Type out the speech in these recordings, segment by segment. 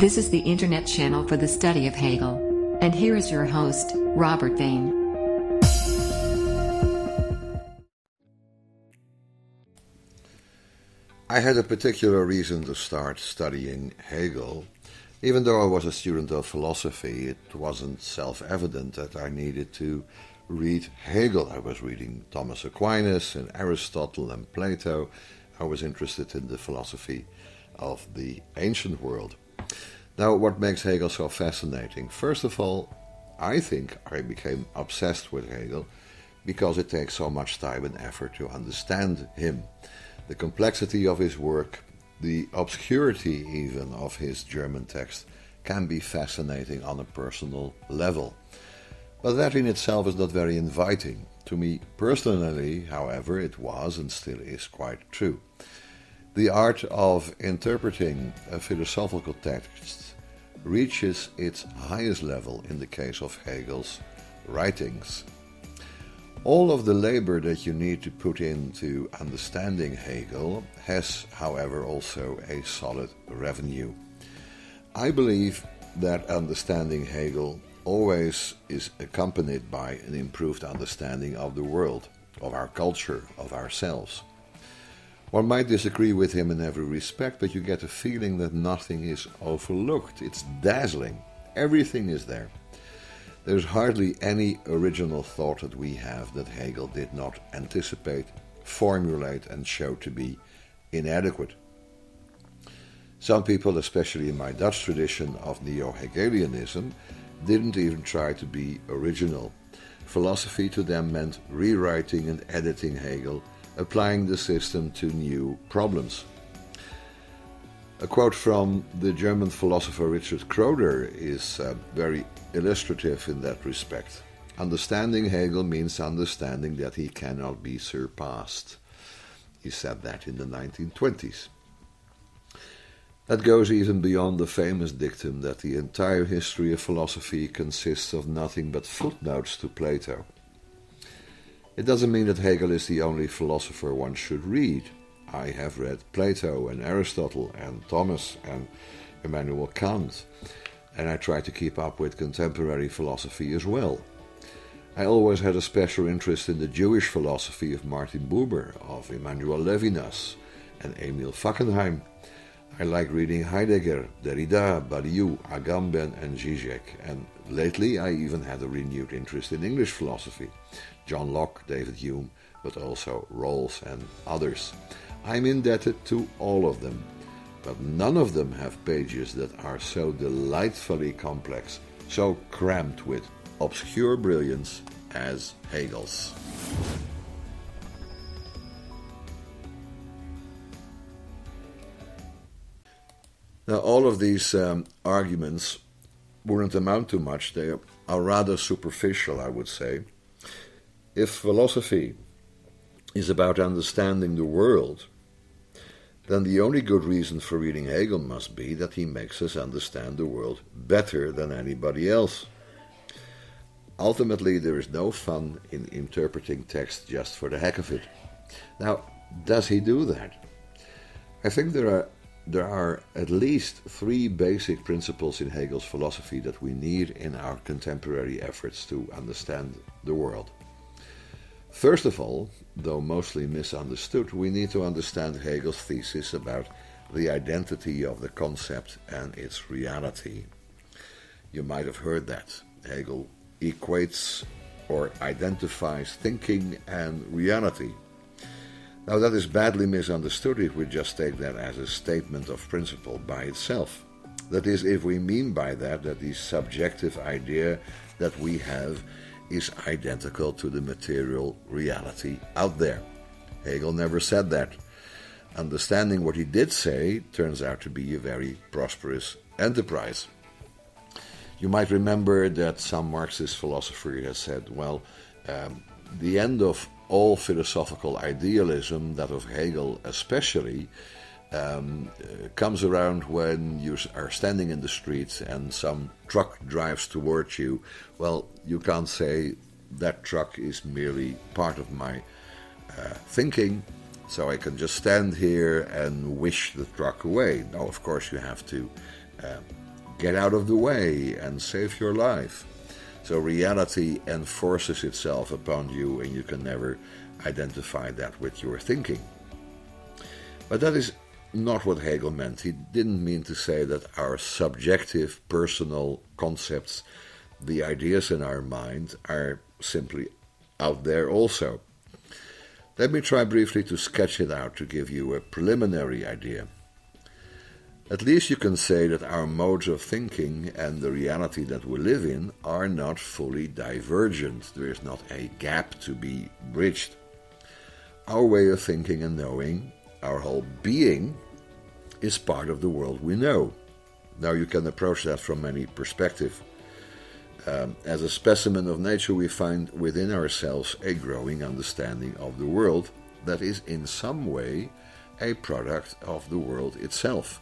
This is the internet channel for the study of Hegel. And here is your host, Robert Vane. I had a particular reason to start studying Hegel. Even though I was a student of philosophy, it wasn't self evident that I needed to read Hegel. I was reading Thomas Aquinas and Aristotle and Plato. I was interested in the philosophy of the ancient world. Now, what makes Hegel so fascinating? First of all, I think I became obsessed with Hegel because it takes so much time and effort to understand him. The complexity of his work, the obscurity even of his German text, can be fascinating on a personal level. But that in itself is not very inviting. To me personally, however, it was and still is quite true. The art of interpreting a philosophical text reaches its highest level in the case of Hegel's writings. All of the labor that you need to put into understanding Hegel has, however, also a solid revenue. I believe that understanding Hegel always is accompanied by an improved understanding of the world, of our culture, of ourselves. One might disagree with him in every respect, but you get a feeling that nothing is overlooked. It's dazzling. Everything is there. There's hardly any original thought that we have that Hegel did not anticipate, formulate, and show to be inadequate. Some people, especially in my Dutch tradition of neo Hegelianism, didn't even try to be original. Philosophy to them meant rewriting and editing Hegel applying the system to new problems. A quote from the German philosopher Richard Kroner is uh, very illustrative in that respect. Understanding Hegel means understanding that he cannot be surpassed. He said that in the 1920s. That goes even beyond the famous dictum that the entire history of philosophy consists of nothing but footnotes to Plato. It doesn't mean that Hegel is the only philosopher one should read. I have read Plato and Aristotle and Thomas and Immanuel Kant, and I try to keep up with contemporary philosophy as well. I always had a special interest in the Jewish philosophy of Martin Buber, of Emmanuel Levinas, and Emil Fackenheim. I like reading Heidegger, Derrida, Badiou, Agamben, and Zizek, and lately I even had a renewed interest in English philosophy. John Locke, David Hume, but also Rawls and others. I'm indebted to all of them, but none of them have pages that are so delightfully complex, so crammed with obscure brilliance as Hegel's. Now, all of these um, arguments wouldn't amount to much. They are rather superficial, I would say. If philosophy is about understanding the world, then the only good reason for reading Hegel must be that he makes us understand the world better than anybody else. Ultimately, there is no fun in interpreting text just for the heck of it. Now, does he do that? I think there are there are at least three basic principles in Hegel's philosophy that we need in our contemporary efforts to understand the world. First of all, though mostly misunderstood, we need to understand Hegel's thesis about the identity of the concept and its reality. You might have heard that. Hegel equates or identifies thinking and reality. Now, that is badly misunderstood if we just take that as a statement of principle by itself. That is, if we mean by that that the subjective idea that we have is identical to the material reality out there. Hegel never said that. Understanding what he did say turns out to be a very prosperous enterprise. You might remember that some Marxist philosopher has said, well, um, the end of all philosophical idealism, that of Hegel especially, um, uh, comes around when you are standing in the street and some truck drives towards you. Well, you can't say that truck is merely part of my uh, thinking, so I can just stand here and wish the truck away. No, of course, you have to uh, get out of the way and save your life. So reality enforces itself upon you, and you can never identify that with your thinking. But that is not what Hegel meant. He didn't mean to say that our subjective, personal concepts, the ideas in our mind, are simply out there also. Let me try briefly to sketch it out to give you a preliminary idea. At least you can say that our modes of thinking and the reality that we live in are not fully divergent. There is not a gap to be bridged. Our way of thinking and knowing, our whole being, is part of the world we know. Now you can approach that from many perspectives. Um, as a specimen of nature, we find within ourselves a growing understanding of the world that is in some way a product of the world itself.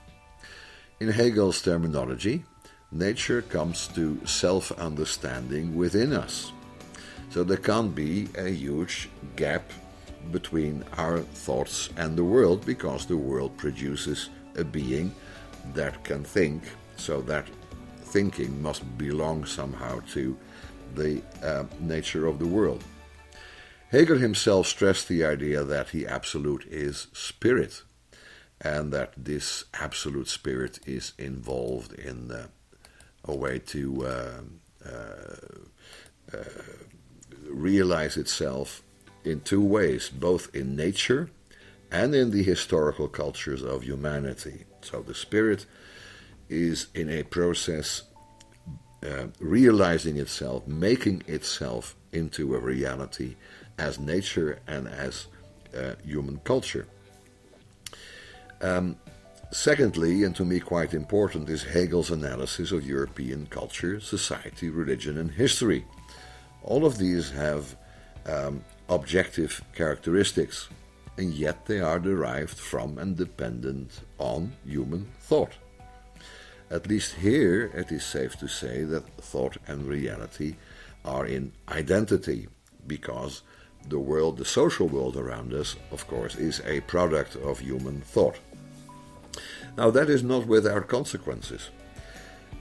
In Hegel's terminology, nature comes to self understanding within us. So there can't be a huge gap between our thoughts and the world because the world produces a being that can think, so that thinking must belong somehow to the uh, nature of the world. Hegel himself stressed the idea that the absolute is spirit and that this absolute spirit is involved in uh, a way to uh, uh, uh, realize itself in two ways, both in nature and in the historical cultures of humanity. So the spirit is in a process uh, realizing itself, making itself into a reality as nature and as uh, human culture. Um, secondly, and to me quite important, is Hegel's analysis of European culture, society, religion, and history. All of these have um, objective characteristics, and yet they are derived from and dependent on human thought. At least here it is safe to say that thought and reality are in identity, because the world, the social world around us, of course, is a product of human thought. Now, that is not without consequences,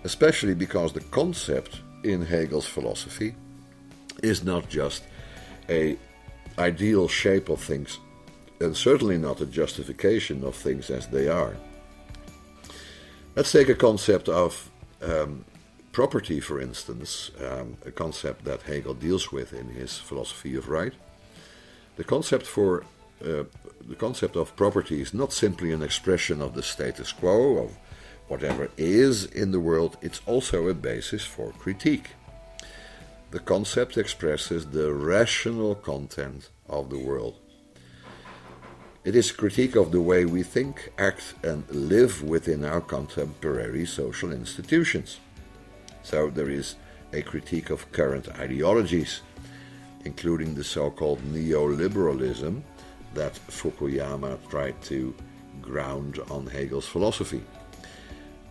especially because the concept in Hegel's philosophy is not just a ideal shape of things, and certainly not a justification of things as they are. Let's take a concept of um, property, for instance, um, a concept that Hegel deals with in his philosophy of right. The concept for uh, the concept of property is not simply an expression of the status quo, of whatever is in the world, it's also a basis for critique. The concept expresses the rational content of the world. It is a critique of the way we think, act, and live within our contemporary social institutions. So there is a critique of current ideologies, including the so called neoliberalism that Fukuyama tried to ground on Hegel's philosophy.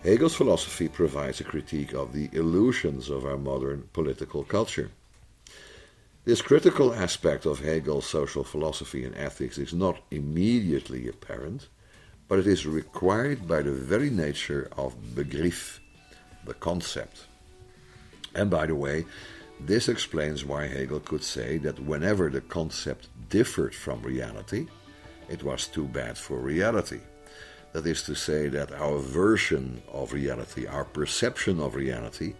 Hegel's philosophy provides a critique of the illusions of our modern political culture. This critical aspect of Hegel's social philosophy and ethics is not immediately apparent, but it is required by the very nature of Begriff, the concept. And by the way, this explains why Hegel could say that whenever the concept differed from reality, it was too bad for reality. That is to say, that our version of reality, our perception of reality,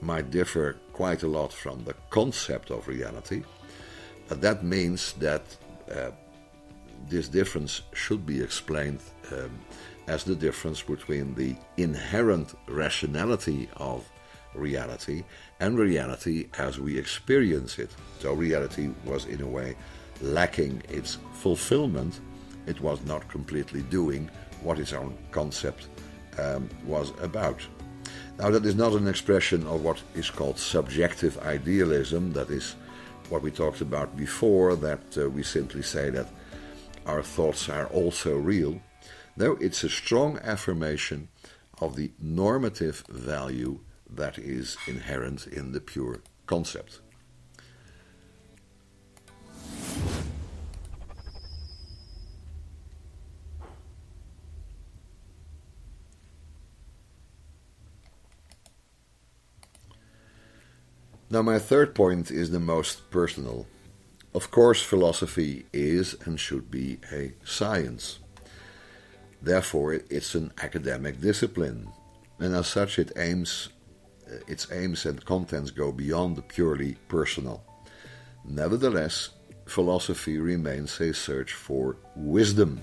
might differ quite a lot from the concept of reality, but that means that uh, this difference should be explained um, as the difference between the inherent rationality of reality and reality as we experience it. So reality was in a way lacking its fulfillment. It was not completely doing what its own concept um, was about. Now, that is not an expression of what is called subjective idealism. That is what we talked about before, that uh, we simply say that our thoughts are also real. No, it's a strong affirmation of the normative value that is inherent in the pure concept. Now, my third point is the most personal. Of course, philosophy is and should be a science. Therefore, it's an academic discipline, and as such, it aims, Uh, its aims and contents go beyond the purely personal. Nevertheless, philosophy remains a search for wisdom,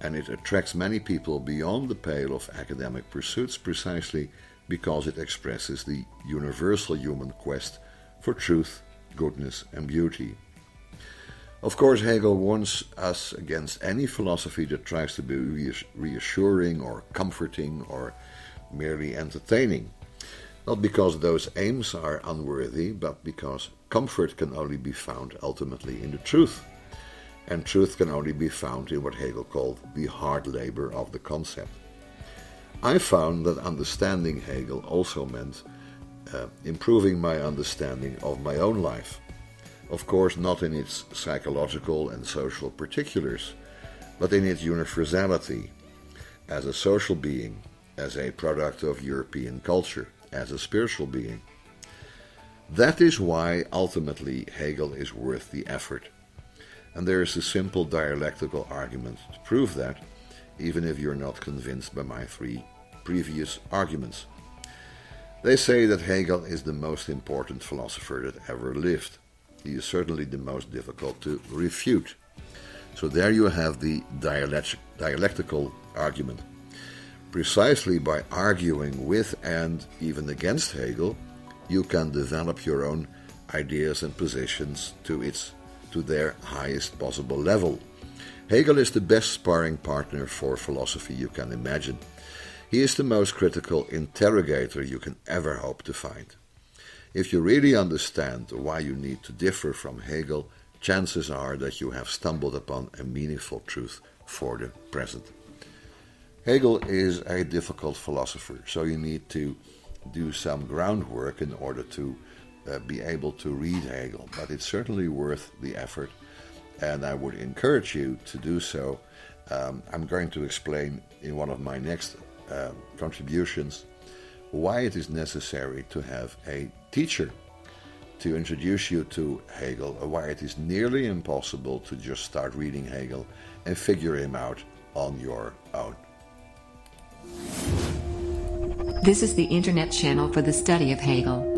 and it attracts many people beyond the pale of academic pursuits precisely because it expresses the universal human quest for truth, goodness, and beauty. Of course, Hegel warns us against any philosophy that tries to be reassuring or comforting or merely entertaining. Not because those aims are unworthy, but because comfort can only be found ultimately in the truth. And truth can only be found in what Hegel called the hard labor of the concept. I found that understanding Hegel also meant uh, improving my understanding of my own life of course not in its psychological and social particulars, but in its universality as a social being, as a product of European culture, as a spiritual being. That is why ultimately Hegel is worth the effort. And there is a simple dialectical argument to prove that, even if you're not convinced by my three previous arguments. They say that Hegel is the most important philosopher that ever lived he is certainly the most difficult to refute. So there you have the dialect dialectical argument. Precisely by arguing with and even against Hegel, you can develop your own ideas and positions to its to their highest possible level. Hegel is the best sparring partner for philosophy you can imagine. He is the most critical interrogator you can ever hope to find. If you really understand why you need to differ from Hegel, chances are that you have stumbled upon a meaningful truth for the present. Hegel is a difficult philosopher, so you need to do some groundwork in order to uh, be able to read Hegel, but it's certainly worth the effort, and I would encourage you to do so. Um, I'm going to explain in one of my next uh, contributions why it is necessary to have a teacher to introduce you to Hegel, why it is nearly impossible to just start reading Hegel and figure him out on your own. This is the internet channel for the study of Hegel.